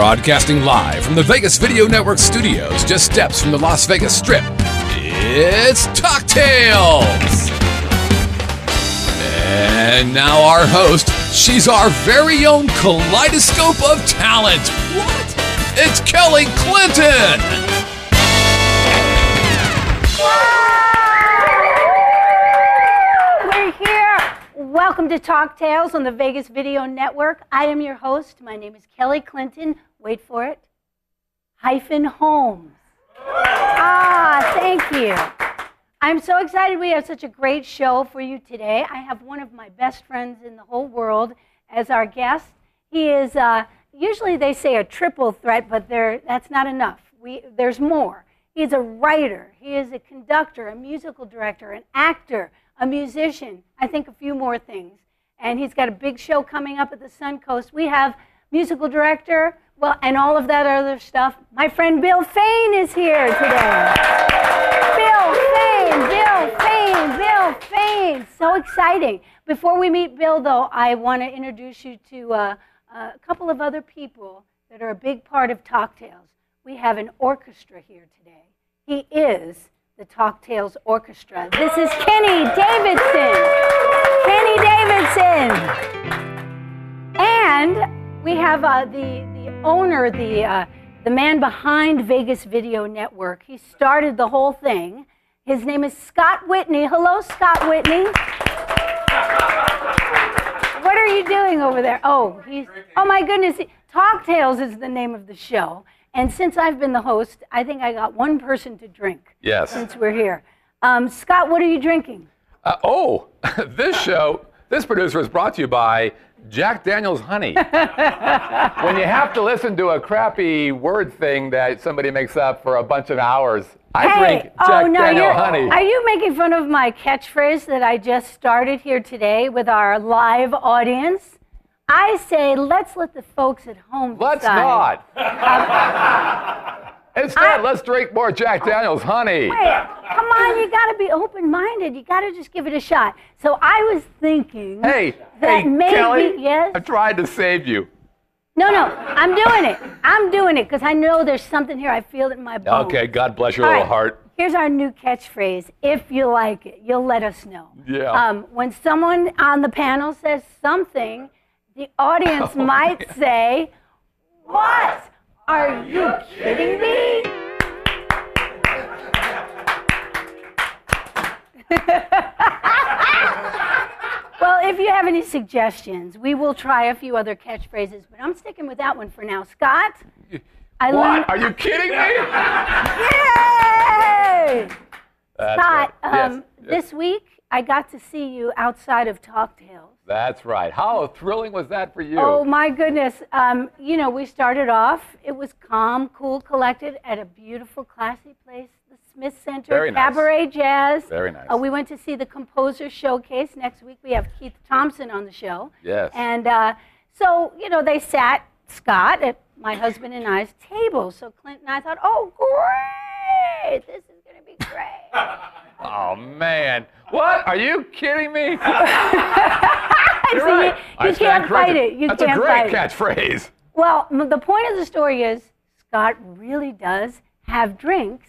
Broadcasting live from the Vegas Video Network studios, just steps from the Las Vegas Strip, it's Talk Tales! And now our host, she's our very own kaleidoscope of talent. What? It's Kelly Clinton! We're here. Welcome to Talk Tales on the Vegas Video Network. I am your host. My name is Kelly Clinton. Wait for it. Hyphen Holmes. Ah, thank you. I'm so excited we have such a great show for you today. I have one of my best friends in the whole world as our guest. He is, uh, usually they say a triple threat, but that's not enough. We, there's more. He's a writer, he is a conductor, a musical director, an actor, a musician, I think a few more things. And he's got a big show coming up at the Suncoast. We have musical director, well, and all of that other stuff. My friend Bill Fain is here today. Bill Fain, Bill Fain, Bill Fain. So exciting. Before we meet Bill, though, I want to introduce you to uh, a couple of other people that are a big part of Talk Tales. We have an orchestra here today. He is the Talk Tales Orchestra. This is Kenny Davidson. Kenny Davidson. And we have uh, the, the owner, the, uh, the man behind Vegas Video Network. He started the whole thing. His name is Scott Whitney. Hello, Scott Whitney. What are you doing over there? Oh, he's, oh my goodness. Talk Tales is the name of the show. And since I've been the host, I think I got one person to drink. Yes. Since we're here. Um, Scott, what are you drinking? Uh, oh, this show, this producer is brought to you by Jack Daniels Honey. when you have to listen to a crappy word thing that somebody makes up for a bunch of hours, I hey, drink oh, Jack oh no, Daniel Honey. are you making fun of my catchphrase that I just started here today with our live audience? I say, let's let the folks at home Let's decide. not. Instead, I- let's drink more Jack Daniels Honey. Wait, come on, you got to be open-minded. You got to just give it a shot. So I was thinking Hey, that hey, maybe Kelly, yes. I tried to save you. No, no, I'm doing it. I'm doing it because I know there's something here. I feel it in my bones. Okay, God bless your All little right, heart. Here's our new catchphrase. If you like it, you'll let us know. Yeah. Um, when someone on the panel says something, the audience Oh, might say, What? Are you kidding me? well, if you have any suggestions, we will try a few other catchphrases, but I'm sticking with that one for now. Scott? I learned. What? Are you kidding me? Yay! That's Scott, right. Um, yes. this week I got to see you outside of Talk Tales. That's right. How thrilling was that for you? Oh my goodness! Um, you know, we started off. It was calm, cool, collected at a beautiful, classy place, the Smith Center, Very nice. Cabaret Jazz. Very nice. Uh, we went to see the Composer Showcase. Next week we have Keith Thompson on the show. Yes. And uh, so, you know, they sat Scott at my husband and I's table. So Clint and I thought, oh, great! This is going to be great. Oh man. What? Are you kidding me? You're So right. You, you can't fight it. You That's can't a great it. catchphrase. Well, the point of the story is Scott really does have drinks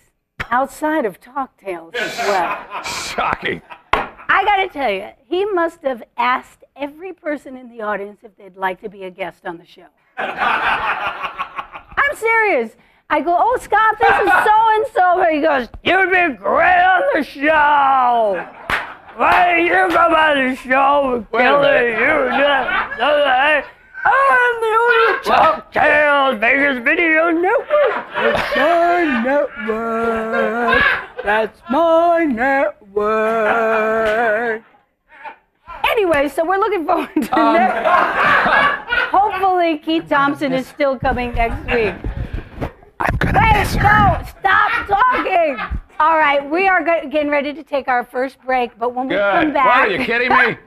outside of Talk Tales as well. Shocking. I got to tell you, he must have asked every person in the audience if they'd like to be a guest on the show. I'm serious. I go, oh, Scott, this is so and so. He goes, you'd be great on the show. Why don't you come on the show, Wait a Kelly? minute. You just, I'm the only Talk Tales Vegas Video Network. That's my network. That's my network. Anyway, so we're looking forward to Um, next. Hopefully, Keith Thompson is still coming next week. I'm gonna Wait, no, stop talking. All right, we are getting ready to take our first break, but when we come back. What? Are you kidding me?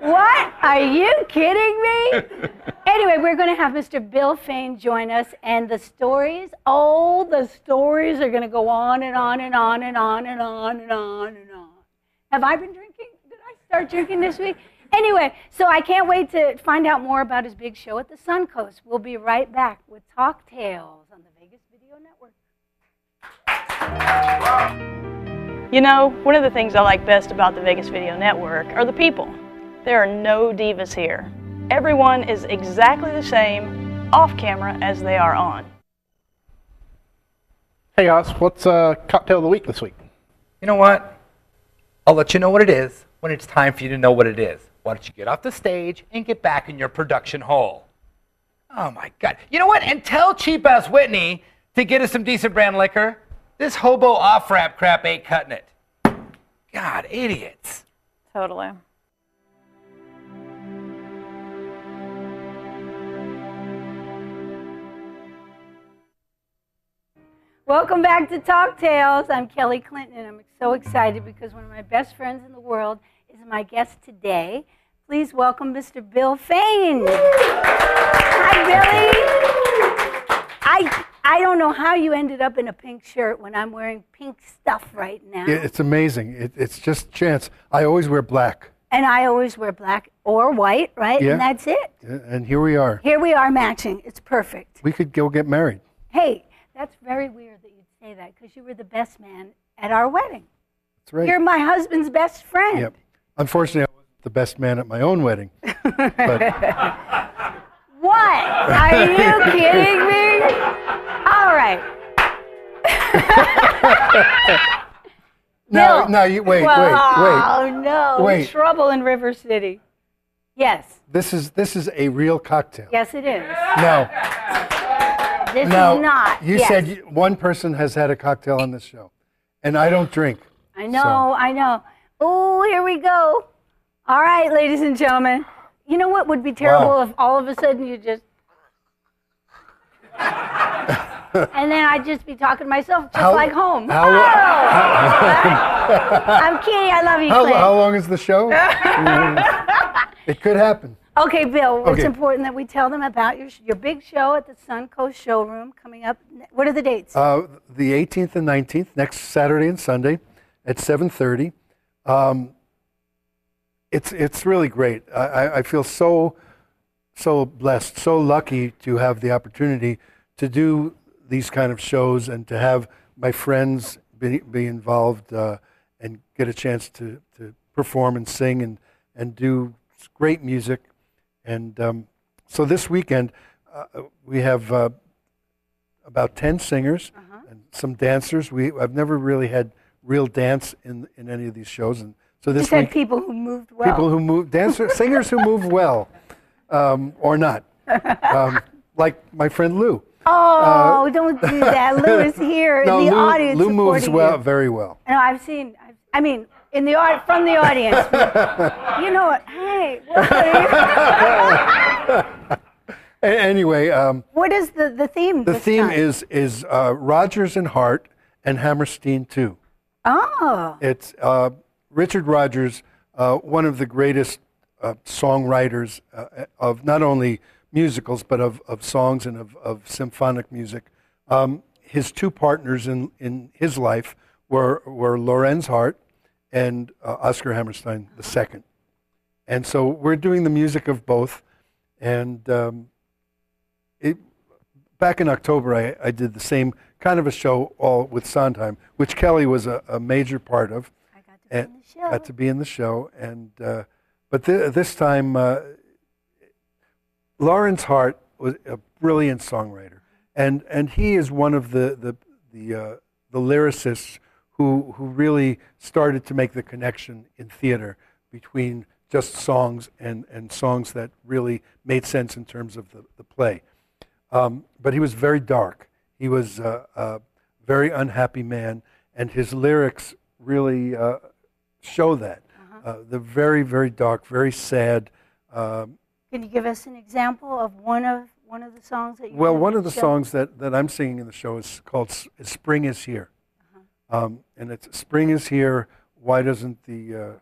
What? Are you kidding me? anyway, we're going to have Mr. Bill Fain join us, and the stories, oh, the stories are going to go on and on and on and on and on and on and on. Have I been drinking? Did I start drinking this week? Anyway, so I can't wait to find out more about his big show at the Suncoast. We'll be right back with Talk Tales on the Vegas Video Network. You know, one of the things I like best about the Vegas Video Network are the people. There are no divas here. Everyone is exactly the same off camera as they are on. Hey guys, what's uh, cocktail of the week this week? You know what? I'll let you know what it is when it's time for you to know what it is. Why don't you get off the stage and get back in your production hole? Oh my God. You know what? And tell cheap ass Whitney to get us some decent brand liquor. This hobo off rap crap ain't cutting it. God, idiots. Totally. Welcome back to Talk Tales. I'm Kelly Clinton, and I'm so excited because one of my best friends in the world is my guest today. Please welcome Mr. Bill Fain. Hi, Billy. I I don't know how you ended up in a pink shirt when I'm wearing pink stuff right now. Yeah, it's amazing. It, it's just chance. I always wear black, And I always wear black or white, right? Yeah. And that's it. and here we are. Here we are matching. It's perfect. We could go get married. Hey, that's very weird that you'd say that because you were the best man at our wedding. That's right. You're my husband's best friend. Yep. Unfortunately, I wasn't the best man at my own wedding. but What? Are you kidding me? Right. no, Bill. no, you wait, well, wait, Oh no! Wait. Trouble in River City. Yes. This is this is a real cocktail. yes, it is. No, This no. is not. You yes. said you, one person has had a cocktail on this show, and I don't drink. I know, I know. Oh, here we go. All right, ladies and gentlemen. You know what would be terrible Wow. if all of a sudden you just. And then I'd just be talking to myself, just How- like home. how- Oh! I'm kidding. I love you, How, Clint. how long is the show? It could happen. Okay, Bill, it's important that we tell them about your, your big show at the Suncoast Showroom coming up. What are the dates? Uh, the 18th and 19th, next Saturday and Sunday at 7:30. Um, it's it's really great. I, I- I feel so so blessed, so lucky to have the opportunity to do these kind of shows and to have my friends be, be involved uh, and get a chance to, to perform and sing and, and do great music. And um, so this weekend, uh, we have uh, about 10 singers and some dancers. We, I've never really had real dance in, in any of these shows. And so you this said week, people who moved well. people who move, dancers, singers who move well um, or not, um, like my friend Lou. Oh, don't do that. Lou is here Uh, No, in the Lou, audience Lou moves well, you. very well. No, I've seen. I've, I mean, in the au- from the audience. you know what? Hey, what, are you- anyway, um, what is the, the theme? the theme time? is is uh, Rodgers and Hart and Hammerstein too. Oh, It's uh, Richard Rodgers, uh, one of the greatest uh, songwriters uh, of not only musicals but of, of songs and of, of symphonic music. Um, his two partners in, in his life were, were Lorenz Hart and uh, Oscar Hammerstein II. And so we're doing the music of both. And um, it, back in October, I, I did the same kind of a show all with Sondheim, which Kelly was a, a major part of. I got to be in the show. got to be in the show, and uh, but th- this time, uh, Lorenz Hart was a brilliant songwriter, and and he is one of the the the, uh, the lyricists who who really started to make the connection in theater between just songs and and songs that really made sense in terms of the, the play. Um, but he was very dark. He was uh, a very unhappy man, and his lyrics really uh, show that. uh they're very, very dark, very sad. Um, Can you give us an example of one of one of the songs that you? well, one of the show? songs that, that I'm singing in the show is called S- "Spring Is Here," um, and it's "Spring is here." Why doesn't the uh,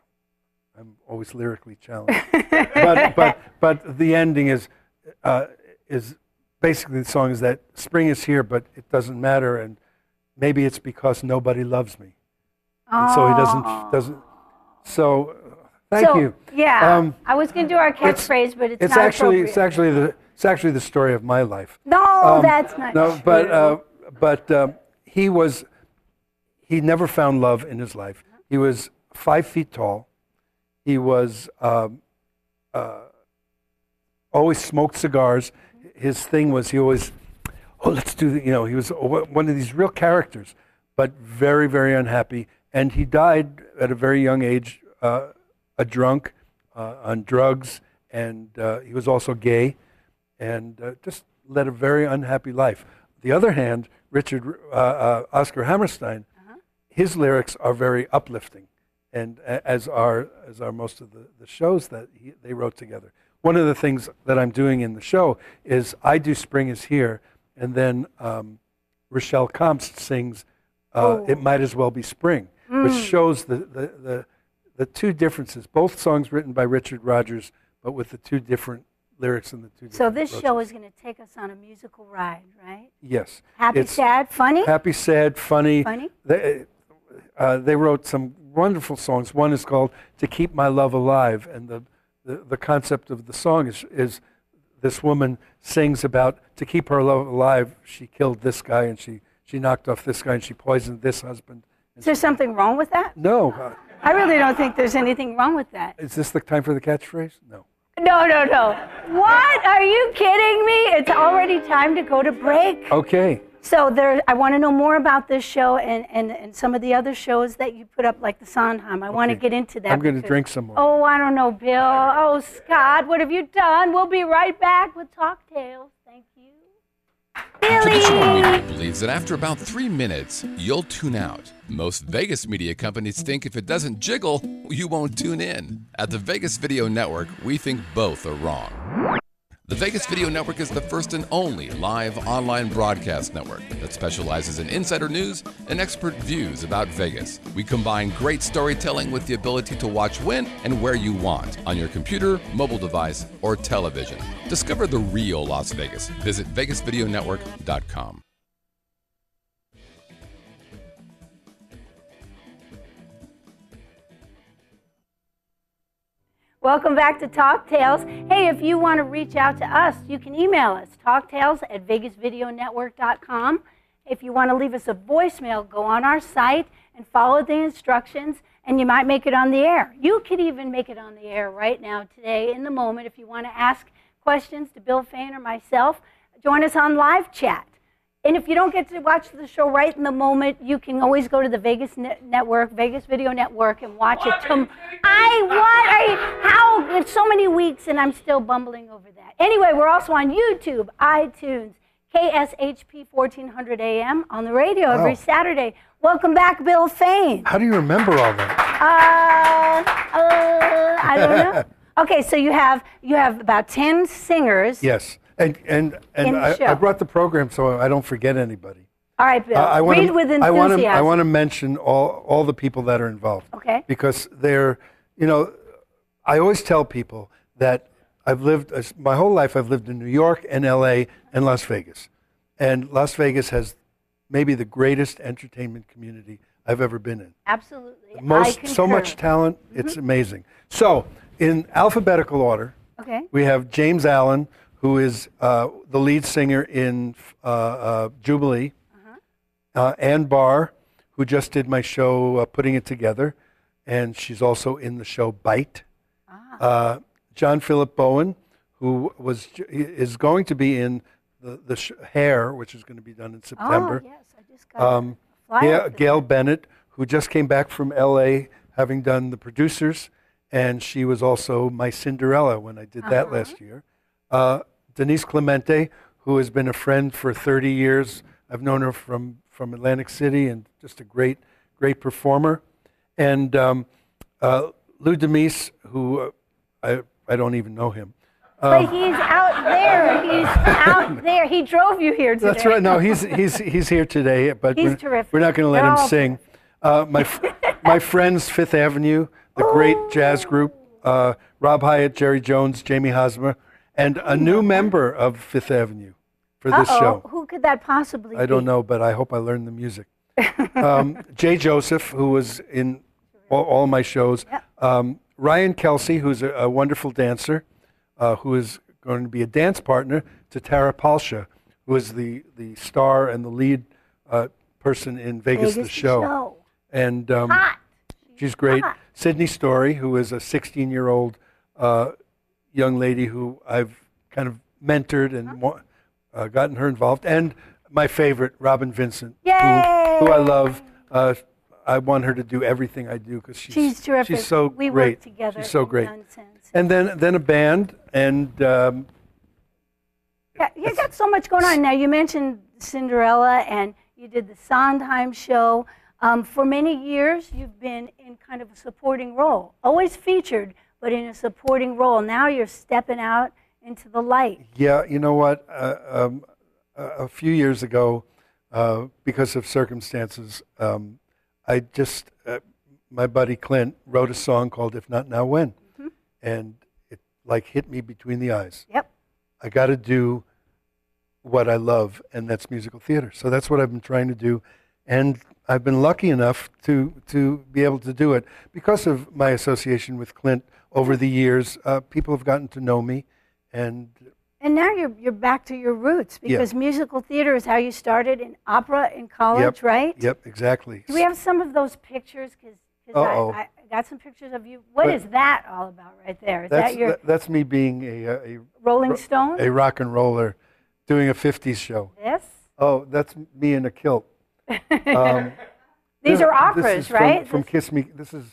I'm always lyrically challenged, but but but the ending is uh, is basically the song is that spring is here, but it doesn't matter, and maybe it's because nobody loves me, and so he doesn't doesn't. So Thank so, you. Yeah. Um, I was going to do our catchphrase, but it's, It's not actually it's actually the it's actually the story of my life. no, Um, that's not No, but uh, but um, he was he never found love in his life. He was five feet tall. He was um, uh, always smoked cigars. His thing was he always oh let's do the, you know he was one of these real characters, but very very unhappy. And he died at a very young age, uh, a drunk, uh, on drugs, and uh, he was also gay and uh, just led a very unhappy life. The other hand, Richard uh, uh, Oscar Hammerstein, his lyrics are very uplifting, and as are as are most of the, the shows that he, they wrote together. One of the things that I'm doing in the show is I do "Spring Is Here," and then um, Rochelle Comst sings uh, "It Might As Well Be Spring," which shows the, the the the two differences. Both songs written by Richard Rodgers, but with the two different lyrics and the two. so this approaches. show is going to take us on a musical ride, right? Yes. Happy, It's sad, funny? Happy, sad, funny. Funny? They, uh, they wrote some wonderful songs. One is called "To Keep My Love Alive," and the, the, the concept of the song is, is this woman sings about to keep her love alive. She killed this guy, and she she knocked off this guy, and she poisoned this husband. Is there something wrong with that? No, uh, I really don't think there's anything wrong with that. is this the time for the catchphrase? No. No, no, no. What? Are you kidding me? It's already time to go to break. Okay. So there, I want to know more about this show and, and, and some of the other shows that you put up, like the Sondheim. I want to get into that. I'm going to drink some more. Oh, I don't know, Bill. Oh, Scott, what have you done? We'll be right back with Talk Tales. Thank you. Billy! That after about three minutes, you'll tune out. Most Vegas media companies think if it doesn't jiggle, you won't tune in. At the Vegas Video Network, we think both are wrong. The Vegas Video Network is the first and only live online broadcast network that specializes in insider news and expert views about Vegas. We combine great storytelling with the ability to watch when and where you want on your computer, mobile device, or television. Discover the real Las Vegas. Visit VegasVideoNetwork.com. Welcome back to Talk Tales. Hey, if you want to reach out to us, you can email us, talktales at vegasvideonetwork.com. If you want to leave us a voicemail, go on our site and follow the instructions, and you might make it on the air. You could even make it on the air right now, today, in the moment. If you want to ask questions to Bill Fain or myself, join us on live chat. And if you don't get to watch the show right in the moment, you can always go to the Vegas Net- Network, Vegas Video Network, and watch it. Tom- I what? I how? It's so many weeks, and I'm still bumbling over that. Anyway, we're also on YouTube, iTunes, KSHP 1400 AM on the radio every Saturday. Welcome back, Bill Fain. How do you remember all that? Uh, uh, I don't know. Okay, so you have you have about ten singers. Yes. And, and, and I. I brought the program so I don't forget anybody. All right, Bill. Uh, I wanna- Read with enthusiasm. I want to I want to mention all all the people that are involved. Okay. Because they're, you know, I always tell people that I've lived my whole life. I've lived in New York and L.A. and Las Vegas, and Las Vegas has maybe the greatest entertainment community I've ever been in. Absolutely. Most so much talent. It's amazing. So in alphabetical order, Okay. we have James Allen, who is uh, the lead singer in uh, uh, Jubilee. uh Ann Barr, who just did my show, uh, Putting It Together, and she's also in the show Bite. Uh, John Philip Bowen, who was is going to be in the, the sh- Hair, which is going to be done in September. Oh, yes. I just got Um, Gail. Gail Bennett, who just came back from L.A. having done the producers, and she was also my Cinderella when I did Uh-huh. that last year. Uh, Denise Clemente, who has been a friend for 30 years. I've known her from, from Atlantic City and just a great, great performer. And um, uh, Lou Demise, who uh, I, I don't even know him. But he's out there. He's out there. He drove you here today. That's right. No, he's he's he's here today, but He's we're, terrific. we're not going to let They're him all sing. Uh, my my friends, Fifth Avenue, the great jazz group, uh, Rob Hyatt, Jerry Jones, Jamie Hosmer, and a new member of Fifth Avenue for this Uh-oh. show. Who could that possibly be? I don't know, but I hope I learned the music. um, Jay Joseph, who was in all, all my shows, um, Ryan Kelsey, who's a, a wonderful dancer, uh, who is going to be a dance partner to Tara Palsha, who is the, the star and the lead uh, person in Vegas, Vegas the the show. Show. And um, Hot. she's great. hot. Sydney Story, who is a 16 year old uh, young lady who I've kind of mentored and uh, gotten her involved. And my favorite, Robin Vincent, who, who I love. Uh, I want her to do everything I do because she's, She's terrific. She's so we great. work together. She's so great. nonsense. And then, then a band, and um, Yeah, you got so much going on. Now, you mentioned Cinderella and you did the Sondheim show. Um, for many years, you've been in kind of a supporting role, always featured, but in a supporting role. Now you're stepping out into the light. Yeah, you know what? Uh, um, a, few years ago, uh, because of circumstances, um, I just, uh, my buddy Clint wrote a song called If Not Now When. And it like hit me between the eyes. Yep. I got to do what I love, and that's musical theater. So that's what I've been trying to do. And I've been lucky enough to, to be able to do it. Because of my association with Clint over the years, uh, people have gotten to know me. And And now you're, you're back to your roots because musical theater is how you started in opera in college, Yep. right? Yep, exactly. Do we have some of those pictures? Because. I, I got some pictures of you. What But- is that all about right there? Is that's, that your that- that's me being a, a, Rolling Stone? a rock and roller doing a 50s show. Yes. Oh, that's me in a kilt. Um, These are operas, from- right? From, This- Kiss Me. This is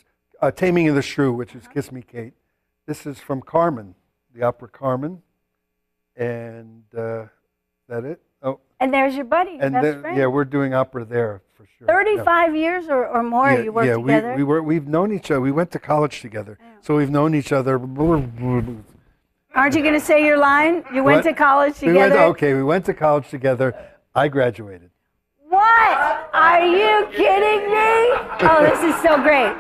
uh, Taming of the Shrew, which is Kiss Me Kate. This is from Carmen, the opera Carmen. And uh, is that it? Oh, and there's your buddy, and best then, yeah, we're doing opera there for sure. Yeah. 35 years or, or more yeah, you worked yeah, together? We, we were, we've known each other. We went to college together. So we've known each other. Aren't you going to say your line? You went What? to college We went, together? okay, we went to college together. I graduated. What? Are you kidding me? Oh, this is so great.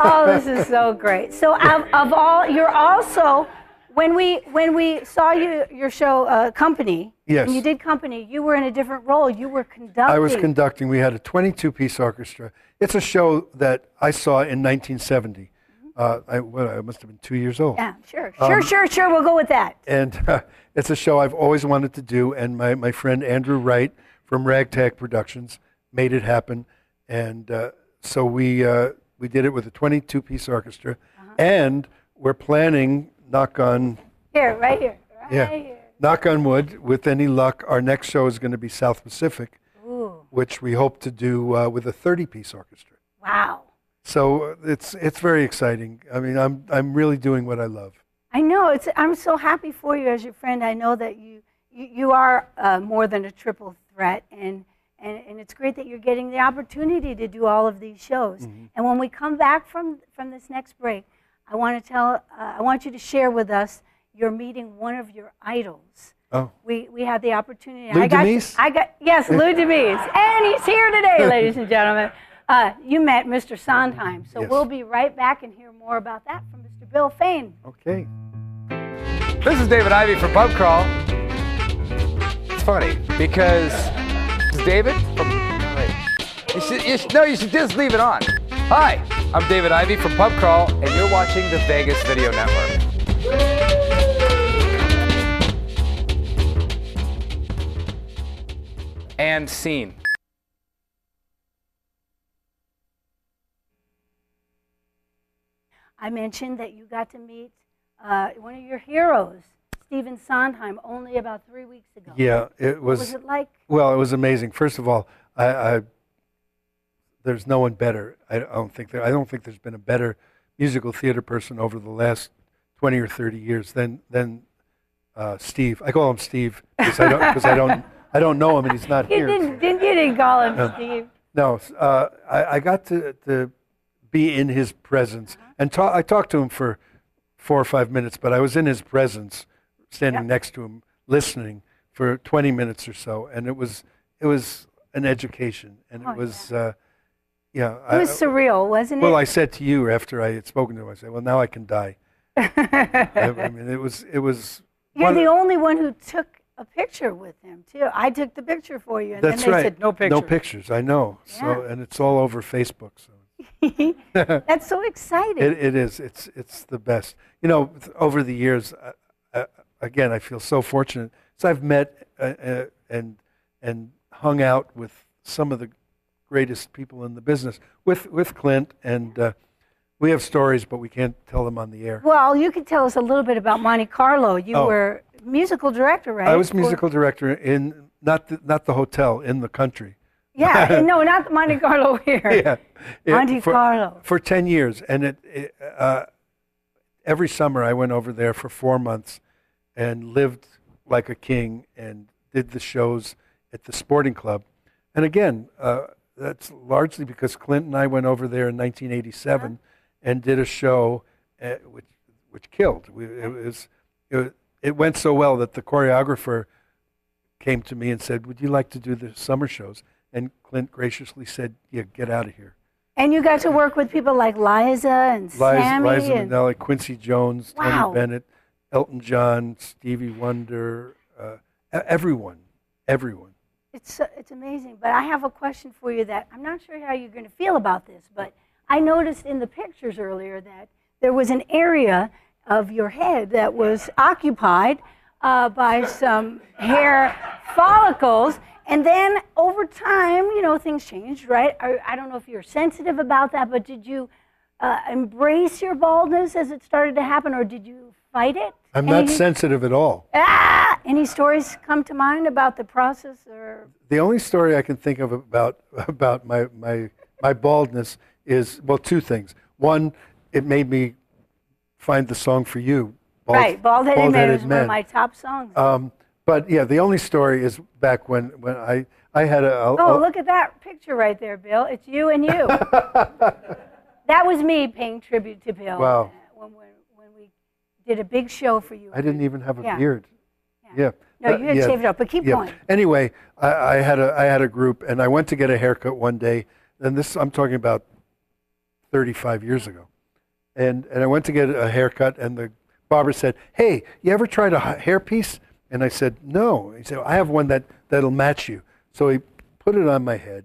Oh, this is so great. So, of, of all, you're also when we when we saw you your show uh, Company. Yes. When you did Company, you were in a different role. You were conducting. I was conducting. We had a 22 piece orchestra. It's a show that I saw in 1970. Uh, I, well, I must have been two years old. Yeah, sure, Um, sure, sure, sure. We'll go with that. And uh, it's a show I've always wanted to do. And my, my friend Andrew Wright from Ragtag Productions made it happen. And uh, so we, uh, we did it with a 22 piece orchestra. Uh-huh. And we're planning, knock on, Here, right here, right yeah, here. knock on wood, with any luck, our next show is going to be South Pacific, Ooh, which we hope to do uh, with a 30 piece orchestra. wow. So uh, it's it's very exciting. I mean, I'm I'm really doing what I love. I know. It's. I'm so happy for you as your friend. I know that you you, you are uh, more than a triple threat, and, and and it's great that you're getting the opportunity to do all of these shows. Mm-hmm. And when we come back from from this next break, I want to tell. Uh, I want you to share with us. You're meeting one of your idols. Oh, We we had the opportunity. Lou I got. Demise? I got yes, Lou Demise, and he's here today, ladies and gentlemen. Uh, you met Mr. Sondheim, so Yes. we'll be right back and hear more about that from Mr. Bill Fain. okay. This is David Ivy for Pub Crawl. Funny because David from. You should, you should, no, you should just leave it on. Hi, I'm David Ivy from Pub Crawl, and you're watching the Vegas Video Network. And scene. I mentioned that you got to meet uh, one of your heroes, Stephen Sondheim, only about three weeks ago. Yeah, it What was. was it like? Well, it was amazing. First of all, I, I there's no one better. I don't think there, I don't think there's been a better musical theater person over the last 20 or 30 years than than uh, Steve. I call him Steve because I don't because I don't I don't know him and he's not You here. didn't, didn't, you didn't call him No. Steve. No, uh, I, I got to, to be in his presence, and ta- I talked to him for four or five minutes, but I was in his presence, standing Yep. next to him, listening for 20 minutes or so, and it was it was an education, and it Oh, was uh, yeah. It was surreal, wasn't well, it? Well, I said to you after I had spoken to him, I said, "Well, now I can die." I, I mean, it was it was. You're the only one who took a picture with him, too. I took the picture for you, and That's then they right. said, no pictures. No pictures. I know. So, and it's all over Facebook. So That's so exciting. It, it is. It's it's the best. You know, th- over the years, again, I feel so fortunate. So I've met uh, uh, and and hung out with some of the greatest people in the business. With with Clint, and uh, we have stories, but we can't tell them on the air. well, you can tell us a little bit about Monte Carlo. You Oh. were musical director, right? I was musical director in not the, not the hotel in the country. Yeah, no, not the Monte Carlo here. yeah, It- Monte for, Carlo. for ten years, and it, it uh, every summer I went over there for four months and lived like a king and did the shows at the sporting club. And again, uh, that's largely because Clint and I went over there in 1987 and did a show uh, which which killed. We, it was it, it went so well that the choreographer came to me and said, "Would you like to do the summer shows?" And Clint graciously said, "Yeah, get out of here." And you got to work with people like Liza and Liza, Sammy. Liza and, Minnelli, Quincy Jones, Wow. Tony Bennett, Elton John, Stevie Wonder, uh, everyone, everyone. It's, uh, it's amazing. But I have a question for you that I'm not sure how you're going to feel about this, but I noticed in the pictures earlier that there was an area of your head that was occupied uh, by some hair follicles. And then over time, you know, things changed, right? I, I don't know if you're sensitive about that, but did you uh, embrace your baldness as it started to happen, or did you fight it? I'm not sensitive at all. Ah! Any stories come to mind about the process, or The only story I can think of about about my my my baldness is well, two things. One, it made me find the song for you. Bald, right? Bald Headed Man is one of my top songs. Um, but yeah, the only story is back when when I I had a, a- oh, a- look at that picture right there, Bill. It's you and you. that was me paying tribute to Bill. Wow. uh, When, when, when we did a big show for you. I didn't even have a Yeah. beard. Yeah. No, Uh, you had yeah. shaved it up, but keep Yeah. going. Anyway, I, I had a I had a group, and I went to get a haircut one day, and this I'm talking about 35 years ago, and and I went to get a haircut, and the barber said, "Hey, you ever tried a hairpiece?" And I said, "No." He said, "I have one that that'll match you." So he put it on my head,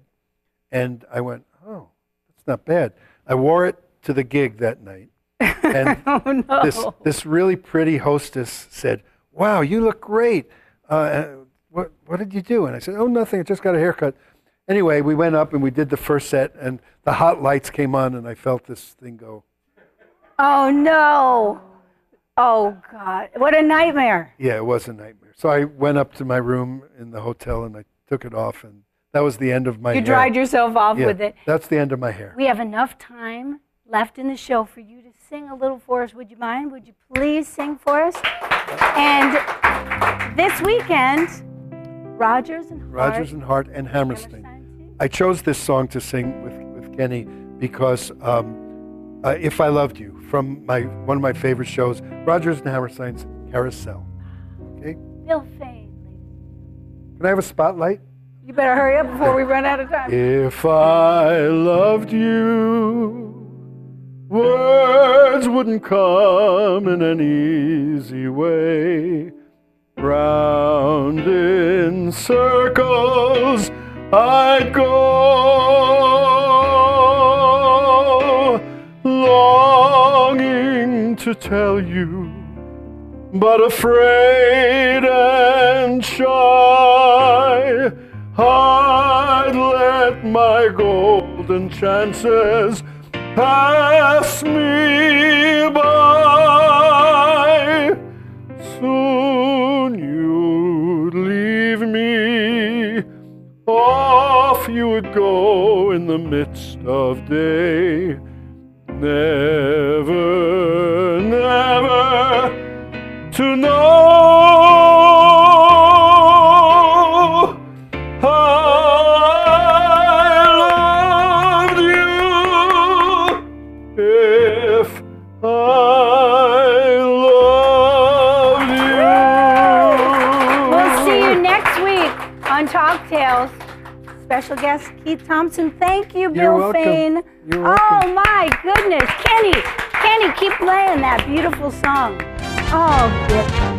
and I went, "Oh, that's not bad." I wore it to the gig that night, and Oh no. this this really pretty hostess said, "Wow, you look great. Uh, uh, what what did you do?" And I said, "Oh, nothing. I just got a haircut." Anyway, we went up and we did the first set, and the hot lights came on, and I felt this thing go. oh no. Oh God. What a nightmare. Yeah, it was a nightmare. So I went up to my room in the hotel and I took it off, and that was the end of my hair. You hair. dried yourself off yeah, with it. That's the end of my hair. We have enough time left in the show for you to sing a little for us. Would you mind? Would you please sing for us? And this weekend, Rodgers and Hart. Rodgers and Hart and Hammerstein. Hammerstein. I chose this song to sing with, with Kenny because um, uh, "If I Loved You" from my one of my favorite shows, Rodgers and Hammerstein's Carousel. Okay, Bill Fain. can I have a spotlight? You better hurry up before we run out of time. If I loved you, words wouldn't come in an easy way. Round in circles I'd go, longing to tell you but afraid and shy, I'd let my golden chances pass me by. Soon you'd leave me, off you would go in the midst of day. Never, never to know week on Talk Tales. Special guest Keith Thompson. Thank you, Bill You're. Fain. You're Oh welcome. my goodness, Kenny, Kenny, keep playing that beautiful song. Oh.